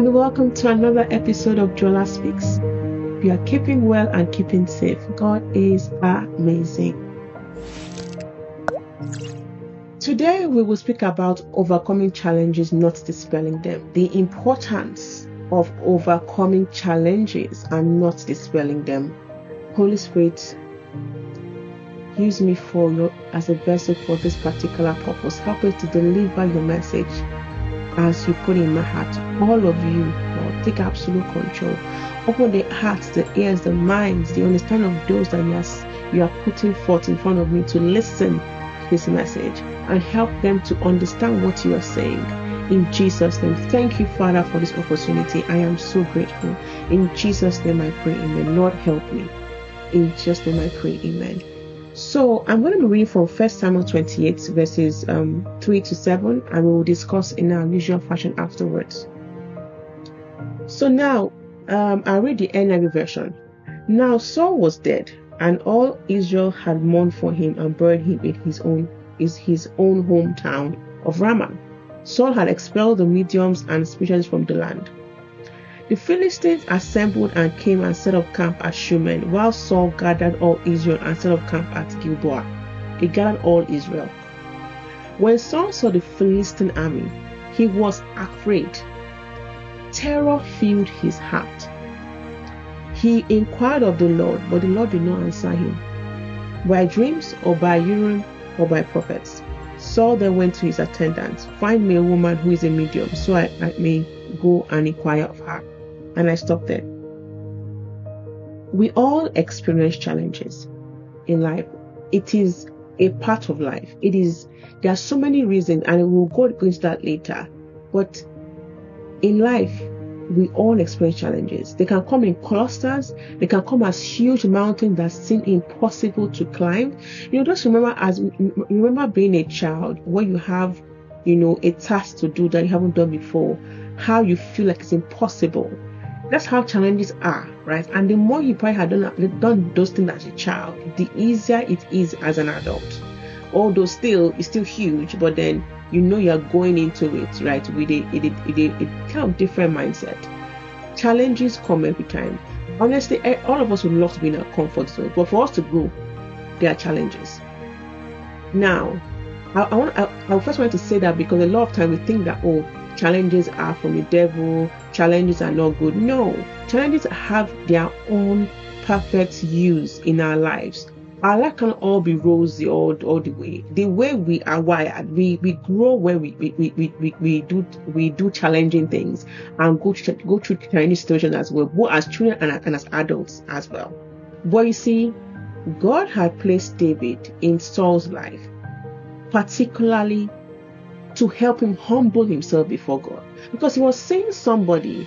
and welcome to another episode of Jola Speaks. We are keeping well and keeping safe. God is amazing. Today, we will speak about overcoming challenges, not dispelling them. The importance of overcoming challenges and not dispelling them. Holy Spirit, use me for your as a vessel for this particular purpose. Help me to deliver your message as you put in my heart. All of you, Lord, take absolute control. Open the hearts, the ears, the minds, the understanding of those that you are, you are putting forth in front of me to listen to this message and help them to understand what you are saying. In Jesus' name, thank you, Father, for this opportunity. I am so grateful. In Jesus' name, I pray, Amen. Lord, help me. In Jesus' name, I pray, Amen. So I'm going to be reading from 1 Samuel 28 verses um, 3 to 7 and we will discuss in our usual fashion afterwards. So now um, I'll read the NIV version. Now Saul was dead and all Israel had mourned for him and buried him in his own is his own hometown of Ramah. Saul had expelled the mediums and spirits from the land. The Philistines assembled and came and set up camp at Shunem, while Saul gathered all Israel and set up camp at Gilboa. He gathered all Israel. When Saul saw the Philistine army, he was afraid. Terror filled his heart. He inquired of the Lord, but the Lord did not answer him. By dreams or by Urim or by prophets. Saul then went to his attendants, Find me a woman who is a medium, so I, I may go and inquire of her and I stopped there. We all experience challenges in life. It is a part of life. It is, there are so many reasons, and we'll go into that later. But in life, we all experience challenges. They can come in clusters, they can come as huge mountains that seem impossible to climb. You know, just remember as remember being a child where you have, you know, a task to do that you haven't done before, how you feel like it's impossible that's how challenges are, right? And the more you probably have done, done those things as a child, the easier it is as an adult. Although still, it's still huge, but then you know you're going into it, right, with a, a, a, a kind of different mindset. Challenges come every time. Honestly, eh, all of us would love to be in our comfort zone, but for us to grow, there are challenges. Now, I, I want I, I first want to say that because a lot of time we think that oh challenges are from the devil, challenges are not good. No, challenges have their own perfect use in our lives. Our life can all be rosy all, all the way. The way we are wired, we, we grow where we, we, we, we, we do we do challenging things and go to, go through challenging situations as well, both as children and, and as adults as well. But you see, God had placed David in Saul's life, particularly to help him humble himself before God. Because he was seeing somebody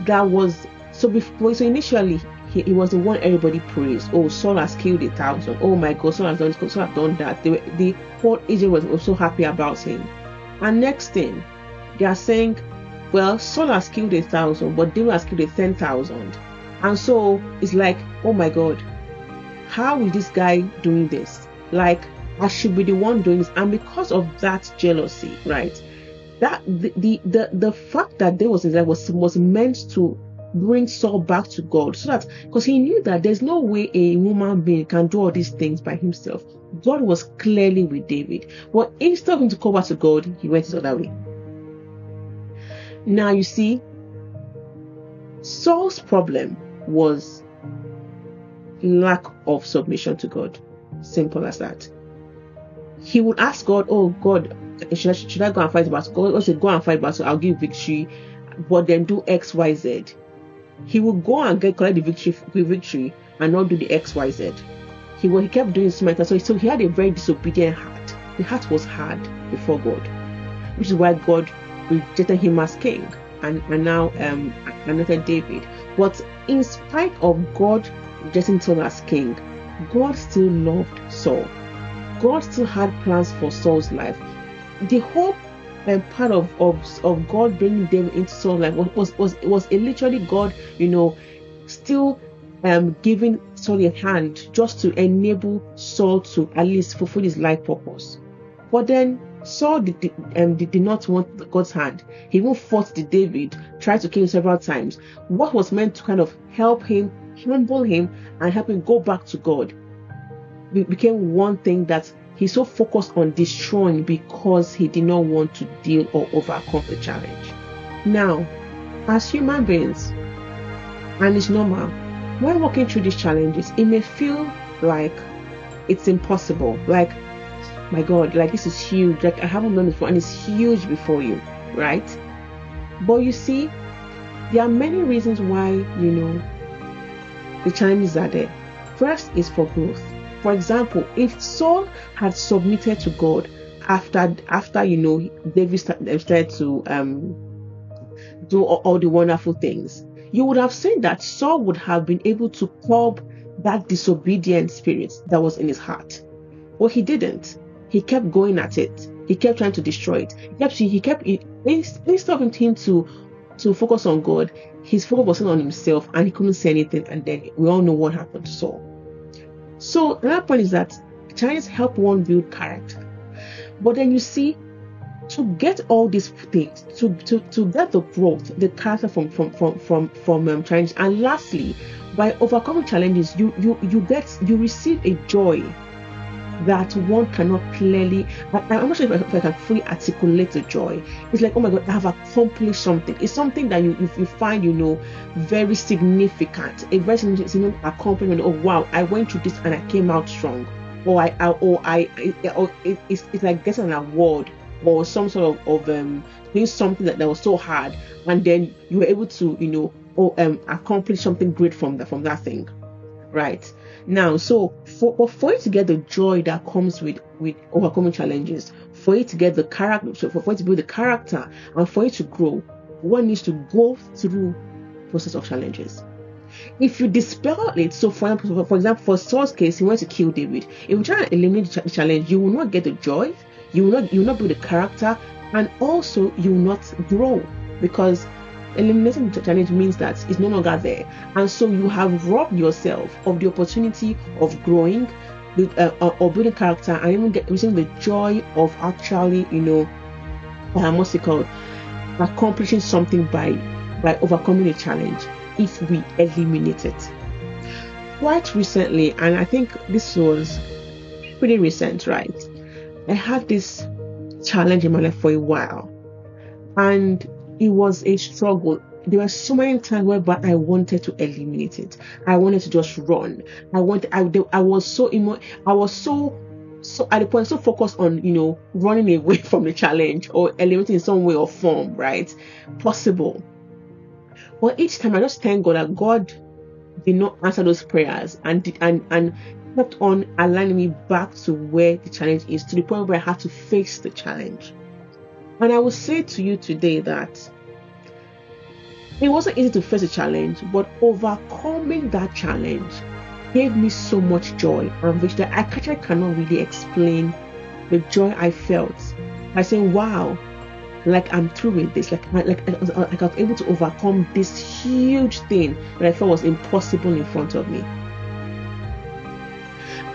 that was so before so initially he, he, was the one everybody praised. Oh, Saul has killed a thousand. Oh my God, Saul has done this, Saul has done that. They, the whole Israel was also happy about him. And next thing, they are saying, well, Saul has killed a thousand, but David has killed a ten thousand. And so it's like, oh my God, how is this guy doing this? Like I should be the one doing this. And because of that jealousy, right? That the the the, the fact that there was was was meant to bring Saul back to God. So that because he knew that there's no way a human being can do all these things by himself. God was clearly with David. But instead of him to come back to God, he went his other way. Now you see, Saul's problem was lack of submission to God. Simple as that he would ask God, "Oh God, should I, should I go and fight battle?" God said, "Go and fight battle. I'll give victory, but then do X, Y, Z. He would go and get collect the victory, the victory, and not do the X, Y, Z. He he kept doing smite, so so he had a very disobedient heart. The heart was hard before God, which is why God rejected him as king and, and now um David. But in spite of God rejecting Saul as king, God still loved Saul God still had plans for Saul's life. The whole um, part of, of of God bringing David into Saul's life was was was, was literally God, you know, still um, giving Saul a hand just to enable Saul to at least fulfill his life purpose. But then Saul did, did, um, did, did not want God's hand. He even fought the David, tried to kill him several times. What was meant to kind of help him, humble him, and help him go back to God became one thing that he so focused on destroying because he did not want to deal or overcome the challenge. Now, as human beings, and it's normal, while walking through these challenges, it may feel like it's impossible. Like, my God, like this is huge. Like I haven't done this before, and it's huge before you, right? But you see, there are many reasons why you know the challenges are there. First is for growth. For example, if Saul had submitted to God after after you know David started to um, do all, the wonderful things, you would have seen that Saul would have been able to curb that disobedient spirit that was in his heart. But he didn't. He kept going at it. He kept trying to destroy it. He kept he kept instead of him to to focus on God, his focus was on himself and he couldn't say anything. And then we all know what happened to Saul. So another point is that challenges help one build character. But then you see, to get all these things, to, to, to get the growth, the character from from from from from um, and lastly, by overcoming challenges, you you you get you receive a joy that one cannot clearly I, am not sure if I, if I, can fully articulate the joy. It's like oh my god i have accomplished something. It's something that you if you find you know very significant. A very significant accomplishment. Oh wow i went through this and i came out strong. Or i, I or i or it, it's, it's like getting an award or some sort of, of um doing something that, that was so hard. And then you were able to you know or um accomplish something great from that from that thing right. Now so for for you to get the joy that comes with with overcoming challenges for you to get the character for, for you to build the character and for you to grow one needs to go through process of challenges. If you dispel it so for example for example for Saul's case he went to kill David. If you try to eliminate the challenge you will not get the joy you will not you will not build the character and also you will not grow because eliminating the challenge means that it's no longer there. And so you have robbed yourself of the opportunity of growing uh, uh, or building character and even get, receiving the joy of actually you know um, what's it called? Accomplishing something by by overcoming a challenge if we eliminate it. Quite recently and i think this was pretty recent right? I had this challenge in my life for a while. And it was a struggle. There were so many times where I wanted to eliminate it. I wanted to just run. I wanted. I, I was so emo- I was so so at the point so focused on you know running away from the challenge or eliminating in some way or form, right? Possible. But each time I just thank God that God did not answer those prayers and did, and and kept on aligning me back to where the challenge is to the point where I had to face the challenge. And I will say to you today that it wasn't easy to face a challenge, but overcoming that challenge gave me so much joy and which that I actually cannot really explain the joy I felt by saying, wow, like I'm through with this, like, like, like I was able to overcome this huge thing that I felt was impossible in front of me.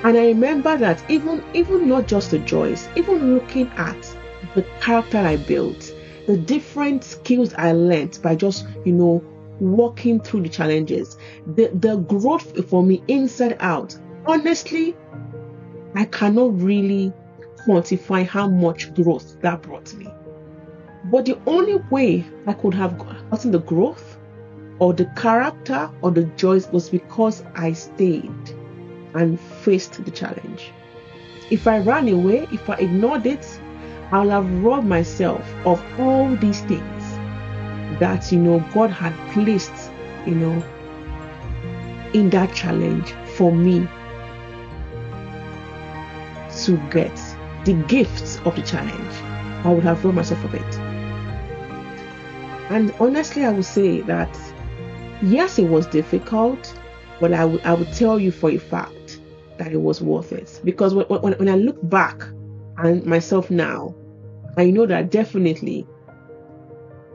And I remember that even even not just the joys, even looking at the character I built, the different skills I learned by just, you know, walking through the challenges, the, the growth for me inside out. Honestly, I cannot really quantify how much growth that brought me. But the only way I could have gotten the growth or the character or the joys was because I stayed and faced the challenge. If I ran away, if I ignored it, I'll have robbed myself of all these things that you know God had placed, you know, in that challenge for me to get the gifts of the challenge. I would have robbed myself of it. And honestly, I would say that yes, it was difficult, but I would I would tell you for a fact that it was worth it because when, when, when I look back and myself now, I know that definitely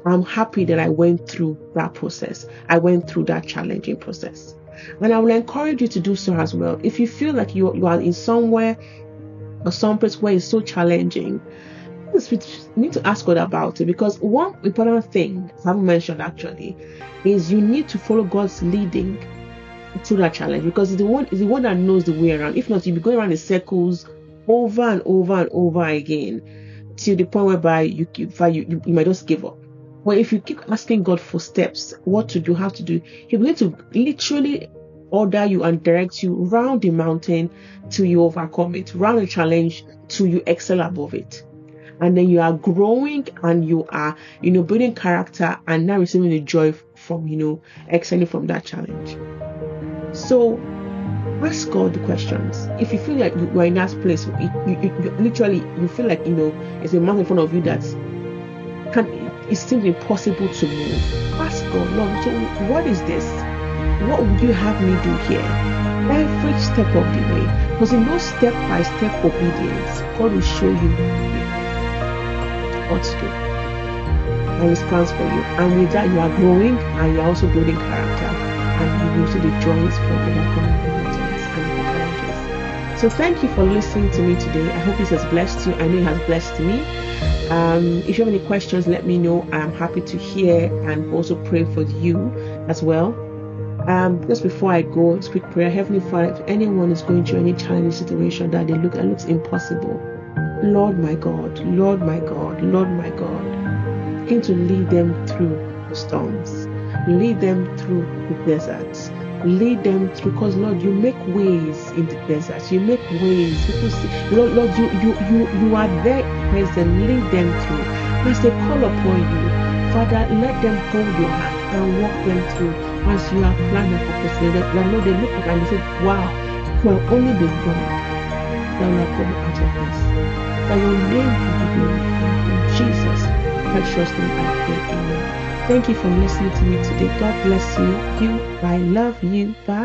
I'm happy that I went through that process. I went through that challenging process. And I will encourage you to do so as well. If you feel like you, you are in somewhere or some place where it's so challenging, we need to ask God about it because one important thing I haven't mentioned actually is you need to follow God's leading through that challenge because it's the one is the one that knows the way around. If not, you'll be going around in circles over and over and over again to the point whereby you you, you, you might just give up. But if you keep asking God for steps, what to do, how to do, He's going to literally order you and direct you round the mountain till you overcome it, round the challenge till you excel above it. And then you are growing and you are, you know, building character and now receiving the joy from, you know, excelling from that challenge. So ask God the questions. If you feel like you are in that place, you, you, you, literally you feel like you know it's a mountain in front of you that can it seems impossible to move. Ask God, Lord, so what is this? What would you have me do here? Every step of the way. Because in those step by step obedience, God will show you what to do. And his plans for you. And with that you are growing and you're also building character. And you will see the joys from the challenges. So thank you for listening to me today. I hope this has blessed you. I know it has blessed me. Um, if you have any questions, let me know. I'm happy to hear and also pray for you as well. Um, just before I go, quick prayer. Heavenly Father, if anyone is going through any challenging situation that they look that looks impossible, Lord my God, Lord my God, Lord my God, begin to lead them through the storms, lead them through the deserts, lead them through because lord you make ways in the desert. You make ways. See lord lord you you you you are there present. Lead them through as they call upon you father let them hold your hand and walk them through. As you have planned and purpose that lord they look at and they say wow well only the god that will come out of this. That your name will be glorified. In jesus precious name i pray. Amen Thank you for listening to me today. God bless you. You, I love you. Bye.